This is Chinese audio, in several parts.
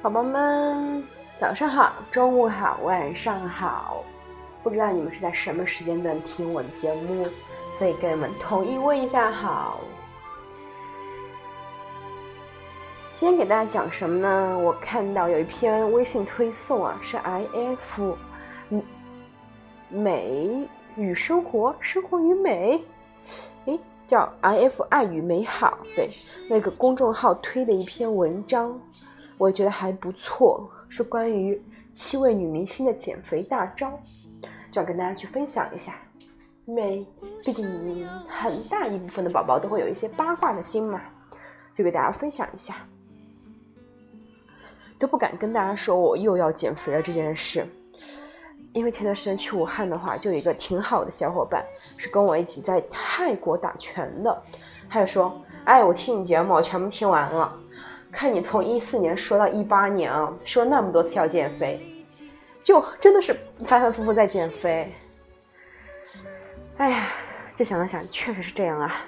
宝宝们，早上好，中午好，晚上好。不知道你们是在什么时间段听我的节目，所以跟你们统一问一下好。今天给大家讲什么呢？我看到有一篇微信推送啊，是 I F，美与生活，生活与美，诶，叫 I F 爱与美好，对，那个公众号推的一篇文章，我觉得还不错，是关于七位女明星的减肥大招，就要跟大家去分享一下。因为毕竟很大一部分的宝宝都会有一些八卦的心嘛，就给大家分享一下。都不敢跟大家说我又要减肥了这件事，因为前段时间去武汉的话，就有一个挺好的小伙伴是跟我一起在泰国打拳的，他就说：“哎，我听你节目，我全部听完了，看你从一四年说到一八年啊，说那么多次要减肥，就真的是反反复复在减肥。”哎呀，就想了想，确实是这样啊，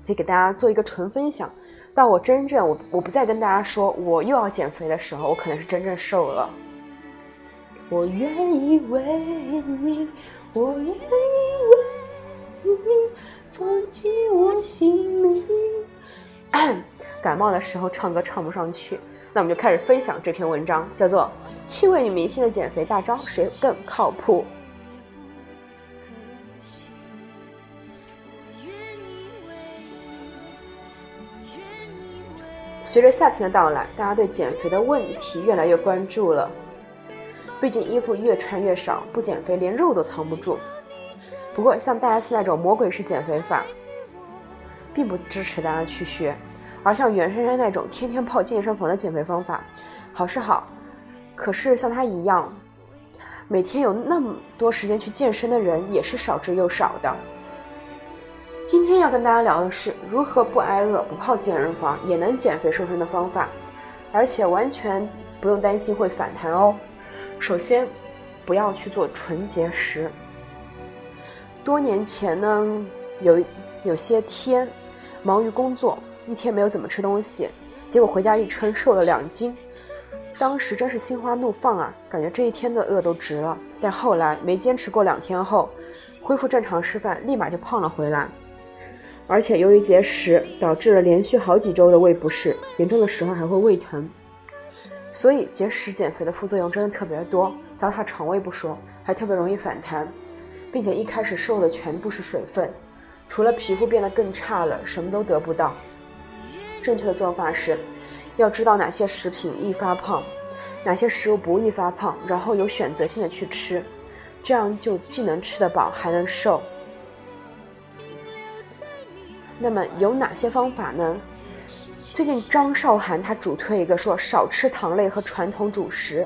所以给大家做一个纯分享。到我真正我我不再跟大家说我又要减肥的时候，我可能是真正瘦了。我愿意为你，我愿意为你放弃我性命。感冒的时候唱歌唱不上去，那我们就开始分享这篇文章，叫做《七位女明星的减肥大招，谁更靠谱》。随着夏天的到来，大家对减肥的问题越来越关注了。毕竟衣服越穿越少，不减肥连肉都藏不住。不过像大 S 那种魔鬼式减肥法，并不支持大家去学。而像袁姗姗那种天天泡健身房的减肥方法，好是好，可是像她一样，每天有那么多时间去健身的人，也是少之又少的。今天要跟大家聊的是如何不挨饿、不泡健身房也能减肥瘦身的方法，而且完全不用担心会反弹哦。首先，不要去做纯节食。多年前呢，有有些天忙于工作，一天没有怎么吃东西，结果回家一称瘦了两斤，当时真是心花怒放啊，感觉这一天的饿都值了。但后来没坚持过两天后，恢复正常吃饭，立马就胖了回来。而且由于节食，导致了连续好几周的胃不适，严重的时候还会胃疼。所以节食减肥的副作用真的特别多，糟蹋肠胃不说，还特别容易反弹，并且一开始瘦的全部是水分，除了皮肤变得更差了，什么都得不到。正确的做法是，要知道哪些食品易发胖，哪些食物不易发胖，然后有选择性的去吃，这样就既能吃得饱，还能瘦。那么有哪些方法呢？最近张韶涵她主推一个说少吃糖类和传统主食。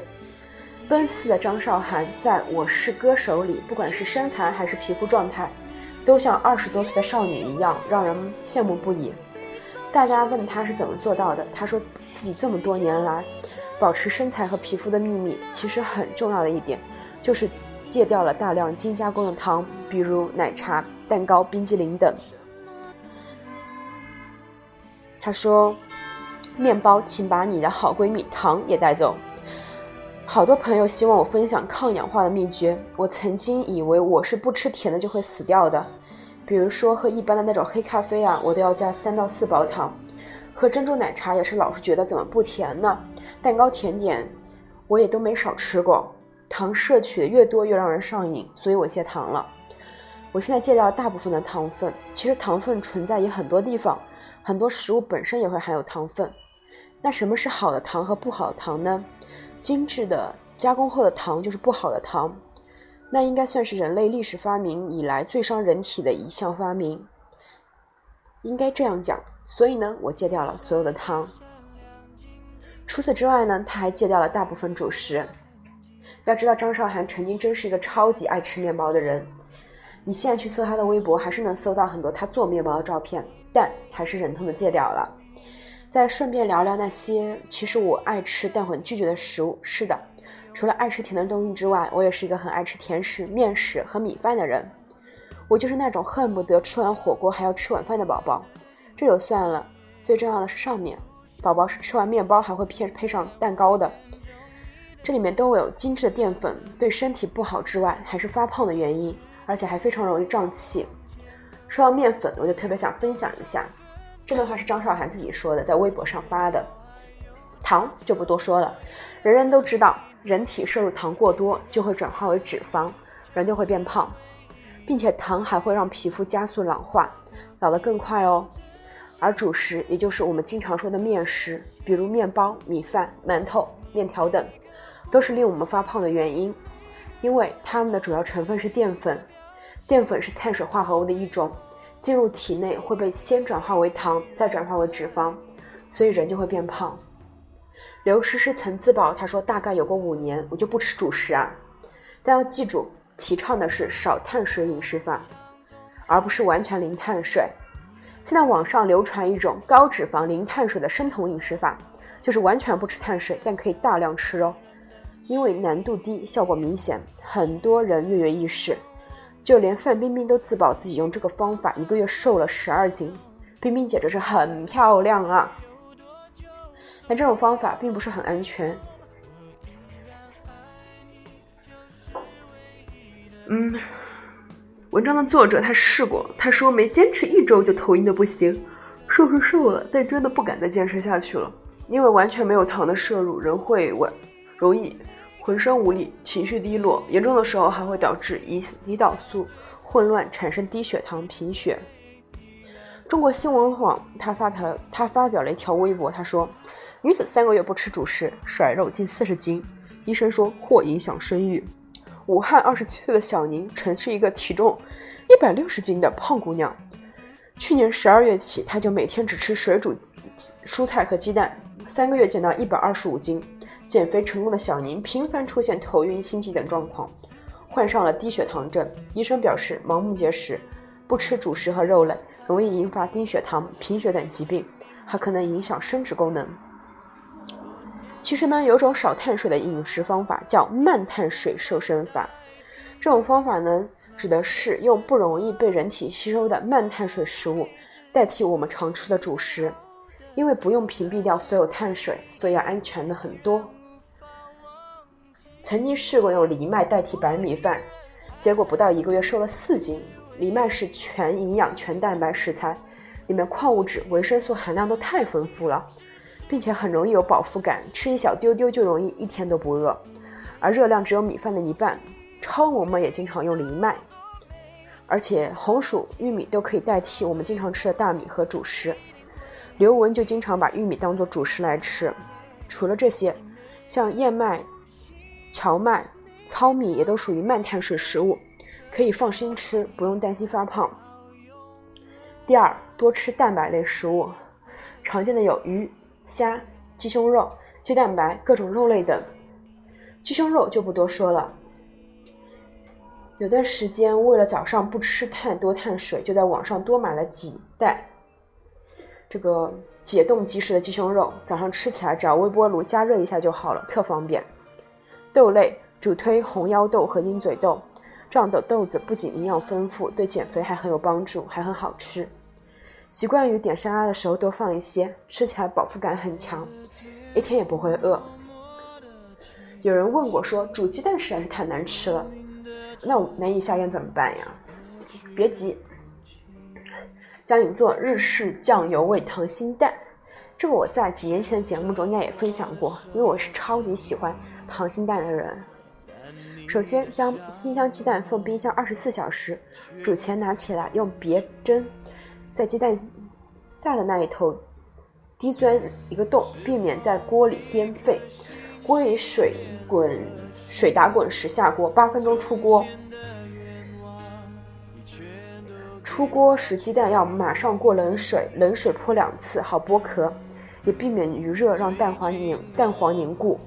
奔四的张韶涵在我是歌手里，不管是身材还是皮肤状态，都像二十多岁的少女一样，让人羡慕不已。大家问她是怎么做到的，她说自己这么多年来保持身材和皮肤的秘密，其实很重要的一点就是戒掉了大量精加工的糖，比如奶茶、蛋糕、冰激凌等。他说：“面包，请把你的好闺蜜糖也带走。”好多朋友希望我分享抗氧化的秘诀。我曾经以为我是不吃甜的就会死掉的，比如说喝一般的那种黑咖啡啊，我都要加三到四包糖；喝珍珠奶茶也是老是觉得怎么不甜呢？蛋糕甜点我也都没少吃过，糖摄取的越多越让人上瘾，所以我戒糖了。我现在戒掉了大部分的糖分。其实糖分存在于很多地方。很多食物本身也会含有糖分，那什么是好的糖和不好的糖呢？精致的加工后的糖就是不好的糖，那应该算是人类历史发明以来最伤人体的一项发明，应该这样讲。所以呢，我戒掉了所有的糖。除此之外呢，他还戒掉了大部分主食。要知道，张韶涵曾经真是一个超级爱吃面包的人，你现在去搜她的微博，还是能搜到很多她做面包的照片。但还是忍痛的戒掉了。再顺便聊聊那些其实我爱吃但很拒绝的食物。是的，除了爱吃甜的东西之外，我也是一个很爱吃甜食、面食和米饭的人。我就是那种恨不得吃完火锅还要吃晚饭的宝宝。这就算了，最重要的是上面，宝宝是吃完面包还会配配上蛋糕的。这里面都有精致的淀粉，对身体不好之外，还是发胖的原因，而且还非常容易胀气。说到面粉，我就特别想分享一下，这段话是张韶涵自己说的，在微博上发的。糖就不多说了，人人都知道，人体摄入糖过多就会转化为脂肪，人就会变胖，并且糖还会让皮肤加速老化，老得更快哦。而主食，也就是我们经常说的面食，比如面包、米饭、馒头、面条等。都是令我们发胖的原因，因为它们的主要成分是淀粉，淀粉是碳水化合物的一种，进入体内会被先转化为糖，再转化为脂肪，所以人就会变胖。刘诗诗曾自曝，她说大概有过五年，我就不吃主食啊，但要记住，提倡的是少碳水饮食法，而不是完全零碳水。现在网上流传一种高脂肪零碳水的生酮饮食法，就是完全不吃碳水，但可以大量吃肉。因为难度低，效果明显，很多人跃跃欲试，就连范冰冰都自曝自己用这个方法一个月瘦了十二斤。冰冰姐这是很漂亮啊，但这种方法并不是很安全。嗯，文章的作者他试过，他说没坚持一周就头晕的不行，瘦是瘦了，但真的不敢再坚持下去了，因为完全没有糖的摄入，人会稳，容易。浑身无力，情绪低落，严重的时候还会导致胰胰岛素混乱，产生低血糖、贫血。中国新闻网他发表了他发表了一条微博，他说：“女子三个月不吃主食，甩肉近四十斤，医生说或影响生育。”武汉二十七岁的小宁曾是一个体重一百六十斤的胖姑娘，去年十二月起，她就每天只吃水煮蔬菜和鸡蛋，三个月减到一百二十五斤。减肥成功的小宁频繁出现头晕、心悸等状况，患上了低血糖症。医生表示，盲目节食、不吃主食和肉类，容易引发低血糖、贫血等疾病，还可能影响生殖功能。其实呢，有种少碳水的饮食方法叫慢碳水瘦身法。这种方法呢，指的是用不容易被人体吸收的慢碳水食物代替我们常吃的主食，因为不用屏蔽掉所有碳水，所以要安全的很多。曾经试过用藜麦代替白米饭，结果不到一个月瘦了四斤。藜麦是全营养、全蛋白食材，里面矿物质、维生素含量都太丰富了，并且很容易有饱腹感，吃一小丢丢就容易一天都不饿，而热量只有米饭的一半。超模们也经常用藜麦，而且红薯、玉米都可以代替我们经常吃的大米和主食。刘雯就经常把玉米当做主食来吃。除了这些，像燕麦。荞麦、糙米也都属于慢碳水食物，可以放心吃，不用担心发胖。第二，多吃蛋白类食物，常见的有鱼、虾、鸡胸肉、鸡蛋白、各种肉类等。鸡胸肉就不多说了。有段时间为了早上不吃太多碳水，就在网上多买了几袋这个解冻即食的鸡胸肉，早上吃起来只要微波炉加热一下就好了，特方便。豆类主推红腰豆和鹰嘴豆，这样的豆子不仅营养丰富，对减肥还很有帮助，还很好吃。习惯于点沙拉的时候多放一些，吃起来饱腹感很强，一天也不会饿。有人问过说煮鸡蛋实在是太难吃了，那我难以下咽怎么办呀？别急，教你做日式酱油味溏心蛋。这个我在几年前的节目中应该也分享过，因为我是超级喜欢。溏心蛋的人，首先将新鲜鸡蛋放冰箱二十四小时，煮前拿起来用别针在鸡蛋大的那一头滴钻一个洞，避免在锅里颠沸。锅里水滚水打滚时下锅，八分钟出锅。出锅时鸡蛋要马上过冷水，冷水泼两次，好剥壳，也避免余热让蛋黄凝蛋黄凝固。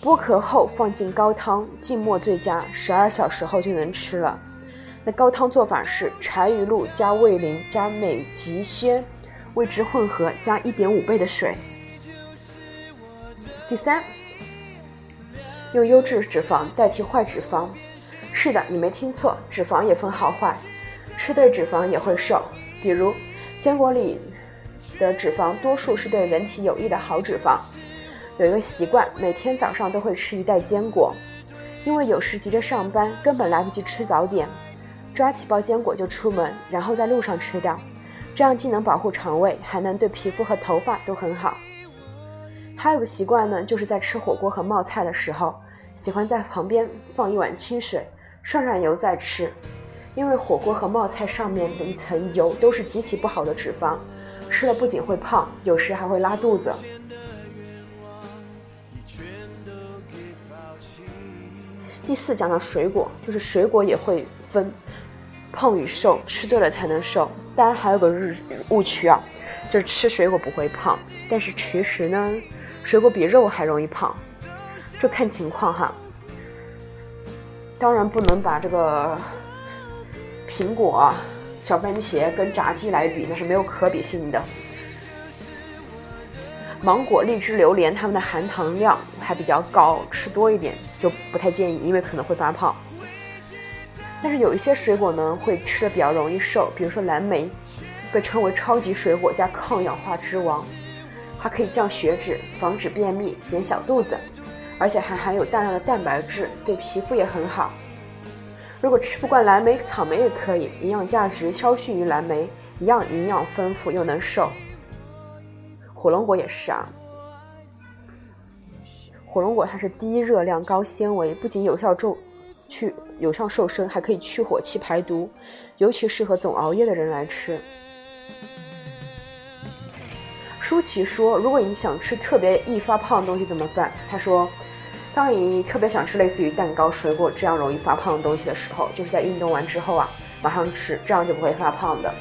剥壳后放进高汤，浸没最佳，十二小时后就能吃了。那高汤做法是：柴鱼露加味淋加美极鲜，味汁混合，加一点五倍的水。第三，用优质脂肪代替坏脂肪。是的，你没听错，脂肪也分好坏，吃对脂肪也会瘦。比如坚果里的脂肪多数是对人体有益的好脂肪。有一个习惯，每天早上都会吃一袋坚果，因为有时急着上班，根本来不及吃早点，抓起包坚果就出门，然后在路上吃掉，这样既能保护肠胃，还能对皮肤和头发都很好。还有个习惯呢，就是在吃火锅和冒菜的时候，喜欢在旁边放一碗清水，涮涮油再吃，因为火锅和冒菜上面的一层油都是极其不好的脂肪，吃了不仅会胖，有时还会拉肚子。第四讲到水果，就是水果也会分胖与瘦，吃对了才能瘦。当然还有个日误区啊，就是吃水果不会胖，但是其实呢，水果比肉还容易胖，这看情况哈。当然不能把这个苹果、小番茄跟炸鸡来比，那是没有可比性的。芒果、荔枝、榴莲，它们的含糖量还比较高，吃多一点就不太建议，因为可能会发胖。但是有一些水果呢，会吃的比较容易瘦，比如说蓝莓，被称为超级水果加抗氧化之王，它可以降血脂、防止便秘、减小肚子，而且还含有大量的蛋白质，对皮肤也很好。如果吃不惯蓝莓，草莓也可以，营养价值稍逊于蓝莓，一样营养丰富又能瘦。火龙果也是啊，火龙果它是低热量、高纤维，不仅有效助去有效瘦身，还可以去火气、排毒，尤其适合总熬夜的人来吃。舒淇说：“如果你想吃特别易发胖的东西怎么办？”他说：“当你特别想吃类似于蛋糕、水果这样容易发胖的东西的时候，就是在运动完之后啊，马上吃，这样就不会发胖的。”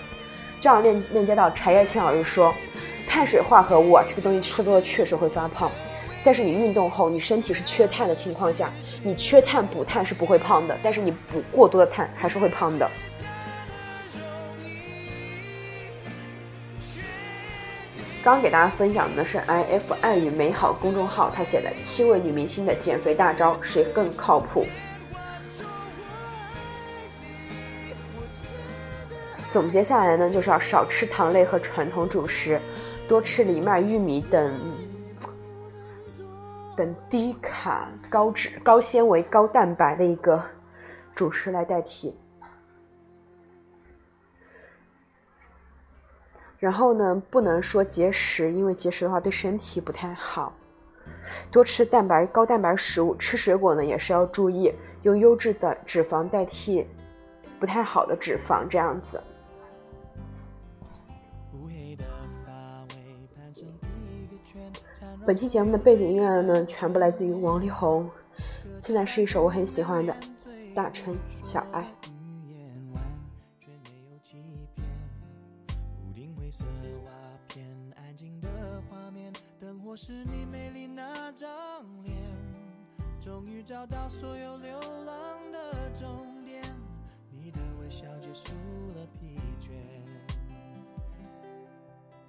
这样链链接到柴叶青老师说。碳水化合物啊，这个东西吃多了确实会发胖，但是你运动后，你身体是缺碳的情况下，你缺碳补碳是不会胖的，但是你补过多的碳还是会胖的。刚刚给大家分享的是 i f 爱与美好公众号他写的七位女明星的减肥大招，谁更靠谱？总结下来呢，就是要少吃糖类和传统主食。多吃藜麦、玉米等等低卡、高脂、高纤维、高蛋白的一个主食来代替。然后呢，不能说节食，因为节食的话对身体不太好。多吃蛋白、高蛋白食物，吃水果呢也是要注意，用优质的脂肪代替不太好的脂肪，这样子。本期节目的背景音乐呢，全部来自于王力宏。现在是一首我很喜欢的《大城小爱》。是你美丽那张脸终于找到所有流浪的终点，你的微笑结束了疲倦。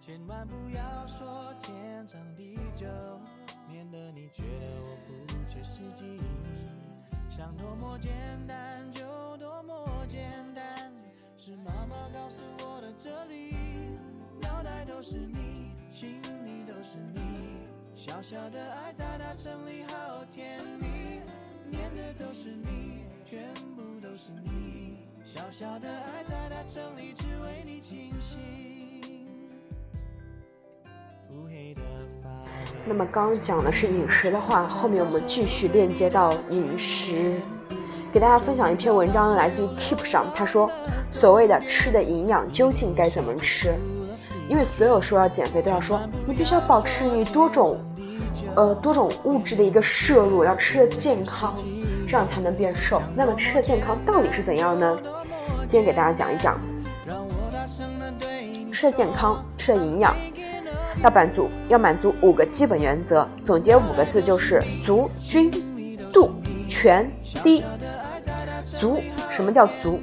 千万不要说天长地久，免得你觉得我不切实际。想多么简单就多么简单，是妈妈告诉我的哲理。脑袋都是你，心里都是你，小小的爱在大城里好甜蜜。念的都是你，全部都是你，小小的爱在大城里只为你倾心。那么刚刚讲的是饮食的话，后面我们继续链接到饮食，给大家分享一篇文章，来自于 Keep 上，他说，所谓的吃的营养究竟该怎么吃？因为所有说要减肥都要说，你必须要保持你多种，呃多种物质的一个摄入，要吃的健康，这样才能变瘦。那么吃的健康到底是怎样呢？今天给大家讲一讲，吃的健康，吃的营养。要满足要满足五个基本原则，总结五个字就是足、均、度、全、低。足什么叫足？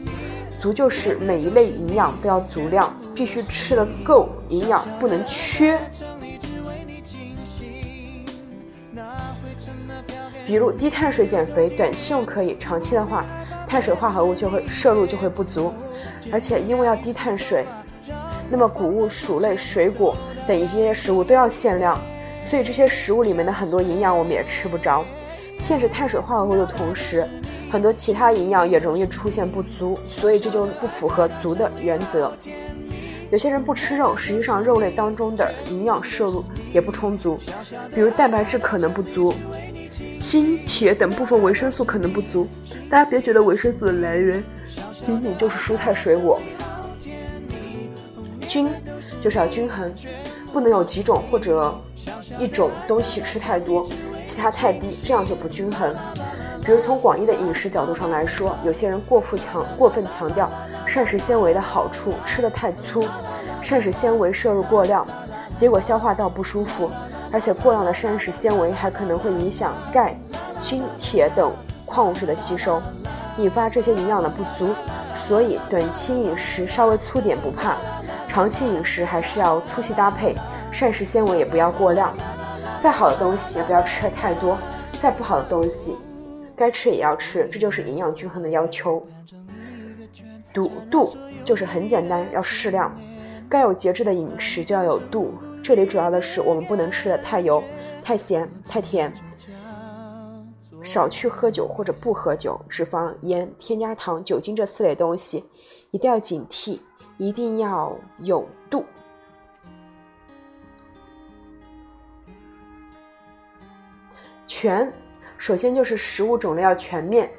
足就是每一类营养都要足量，必须吃的够营养，不能缺。比如低碳水减肥，短期用可以，长期的话，碳水化合物就会摄入就会不足，而且因为要低碳水。那么谷物、薯类、水果等一些食物都要限量，所以这些食物里面的很多营养我们也吃不着。限制碳水化合物的同时，很多其他营养也容易出现不足，所以这就不符合足的原则。有些人不吃肉，实际上肉类当中的营养摄入也不充足，比如蛋白质可能不足，锌、铁等部分维生素可能不足。大家别觉得维生素的来源仅仅就是蔬菜水果，均就是要均衡，不能有几种或者一种东西吃太多，其他太低，这样就不均衡。比如从广义的饮食角度上来说，有些人过分强过分强调膳食纤维的好处，吃的太粗，膳食纤维摄入过量，结果消化道不舒服，而且过量的膳食纤维还可能会影响钙、锌、铁等矿物质的吸收，引发这些营养的不足。所以短期饮食稍微粗点不怕，长期饮食还是要粗细搭配，膳食纤维也不要过量。再好的东西也不要吃的太多，再不好的东西。该吃也要吃，这就是营养均衡的要求。度度就是很简单，要适量。该有节制的饮食就要有度。这里主要的是我们不能吃的太油、太咸、太甜。少去喝酒或者不喝酒，脂肪、盐、添加糖、酒精这四类东西，一定要警惕，一定要有度。全。首先就是食物种类要全面，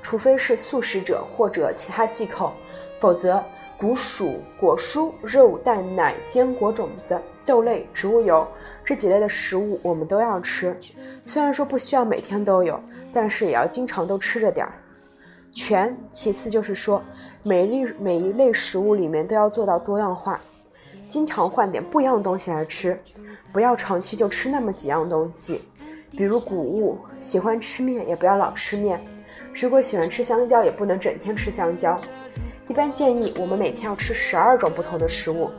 除非是素食者或者其他忌口，否则谷薯、果蔬、肉、蛋、奶、坚果、种子、豆类、植物油这几类的食物我们都要吃。虽然说不需要每天都有，但是也要经常都吃着点儿。全，其次就是说每一类每一类食物里面都要做到多样化，经常换点不一样的东西来吃，不要长期就吃那么几样东西。比如谷物，喜欢吃面也不要老吃面；水果喜欢吃香蕉，也不能整天吃香蕉。一般建议我们每天要吃十二种不同的食物，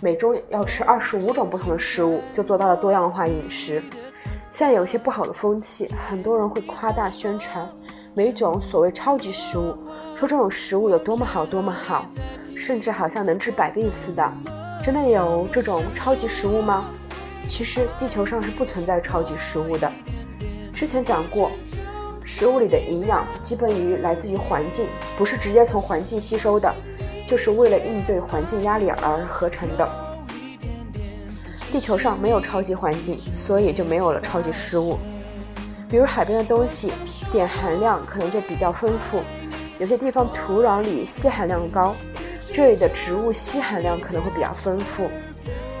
每周要吃二十五种不同的食物，就做到了多样化饮食。现在有些不好的风气，很多人会夸大宣传每种所谓超级食物，说这种食物有多么好多么好，甚至好像能治百病似的。真的有这种超级食物吗？其实地球上是不存在超级食物的。之前讲过，食物里的营养基本于来自于环境，不是直接从环境吸收的，就是为了应对环境压力而合成的。地球上没有超级环境，所以就没有了超级食物。比如海边的东西，碘含量可能就比较丰富；有些地方土壤里硒含量高，这里的植物硒含量可能会比较丰富。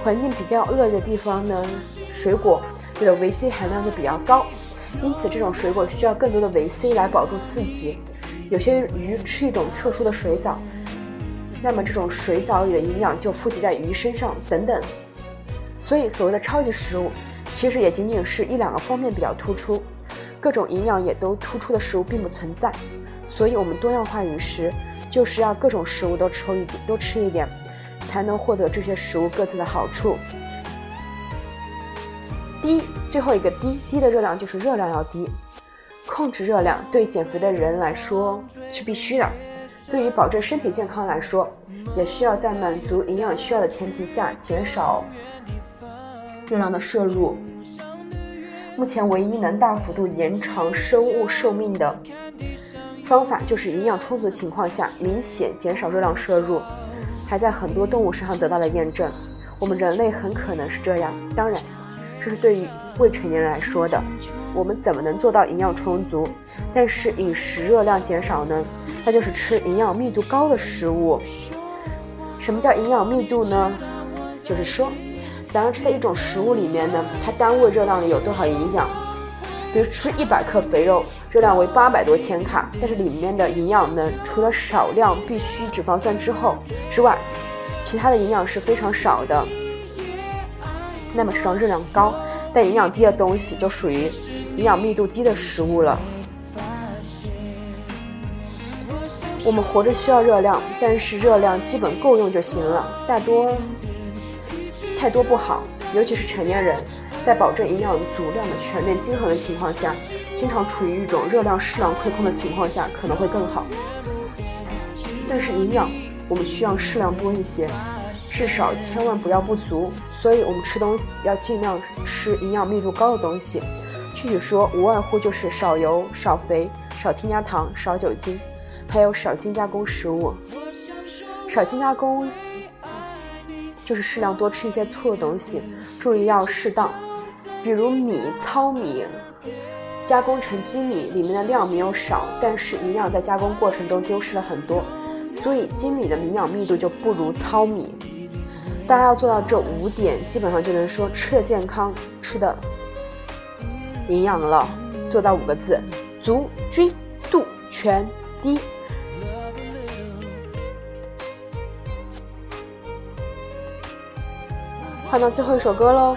环境比较恶劣的地方呢，水果的维 C 含量就比较高，因此这种水果需要更多的维 C 来保住四级。有些鱼吃一种特殊的水藻，那么这种水藻里的营养就富集在鱼身上等等。所以所谓的超级食物，其实也仅仅是一两个方面比较突出，各种营养也都突出的食物并不存在。所以我们多样化饮食就是要各种食物都吃一点，多吃一点。才能获得这些食物各自的好处。低，最后一个低，低的热量就是热量要低。控制热量对减肥的人来说是必须的，对于保证身体健康来说，也需要在满足营养需要的前提下减少热量的摄入。目前唯一能大幅度延长生物寿命的方法，就是营养充足的情况下明显减少热量摄入。还在很多动物身上得到了验证，我们人类很可能是这样。当然，这是对于未成年人来说的。我们怎么能做到营养充足，但是饮食热量减少呢？那就是吃营养密度高的食物。什么叫营养密度呢？就是说，咱们吃的一种食物里面呢，它单位热量有多少营养？比如吃一百克肥肉。热量为八百多千卡，但是里面的营养呢，除了少量必需脂肪酸之后之外，其他的营养是非常少的。那么这种热量高但营养低的东西，就属于营养密度低的食物了。我们活着需要热量，但是热量基本够用就行了，大多太多不好，尤其是成年人。在保证营养足量的全面均衡的情况下，经常处于一种热量适量亏空的情况下，可能会更好。但是营养我们需要适量多一些，至少千万不要不足。所以我们吃东西要尽量吃营养密度高的东西。具体说，无外乎就是少油、少肥、少添加糖、少酒精，还有少精加工食物。少精加工就是适量多吃一些粗的东西，注意要适当。比如米、糙米加工成精米，里面的量没有少，但是营养在加工过程中丢失了很多，所以精米的营养密度就不如糙米。大家要做到这五点，基本上就能说吃的健康，吃的营养了。做到五个字：足、均、度、全、低。换到最后一首歌喽。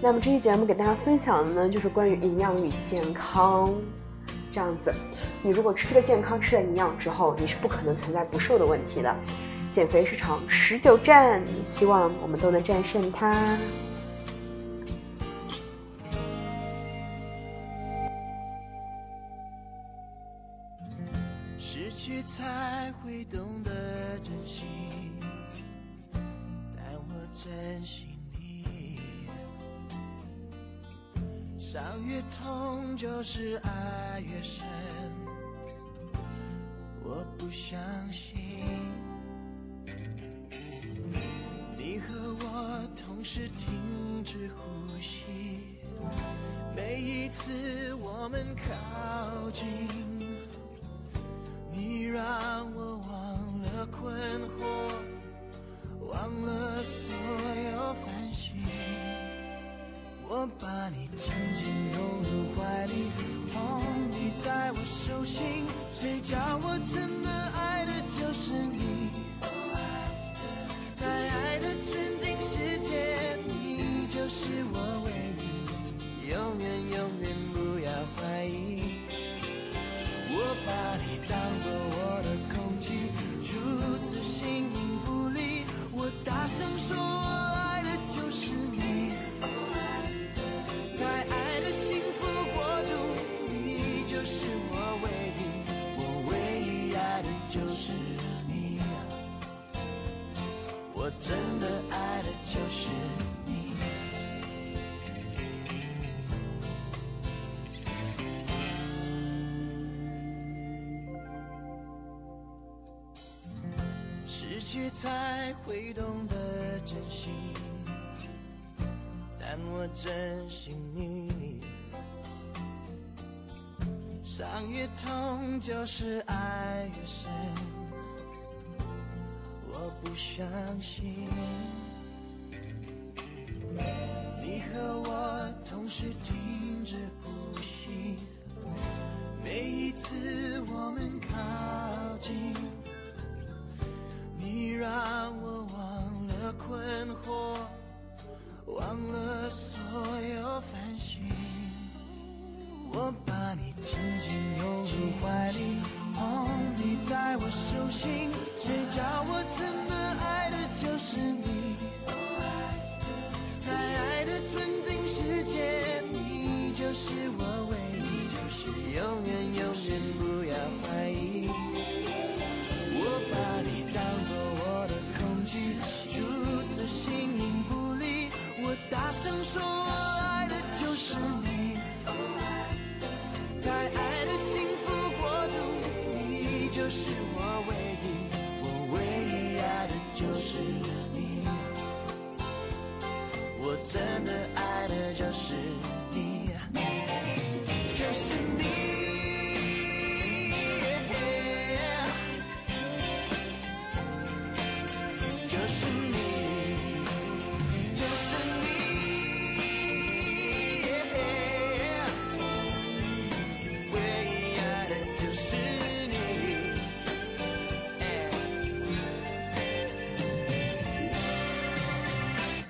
那么这期节目给大家分享的呢，就是关于营养与健康这样子。你如果吃了健康，吃了营养之后，你是不可能存在不瘦的问题的。减肥是场持久战，希望我们都能战胜它。失去才会懂得珍惜，珍惜你。伤越痛，就是爱越深。我不相信你和我同时停止呼吸。每一次我们靠近，你让我忘了困惑，了所有烦心。我把你紧紧拥入怀里，捧，你在我手心，谁叫我真的爱的就是你？去才会懂得珍惜，但我珍惜你。伤越痛，就是爱越深。我不相信，你和我同时声说，我爱的就是你。在爱的幸福国度，你。就是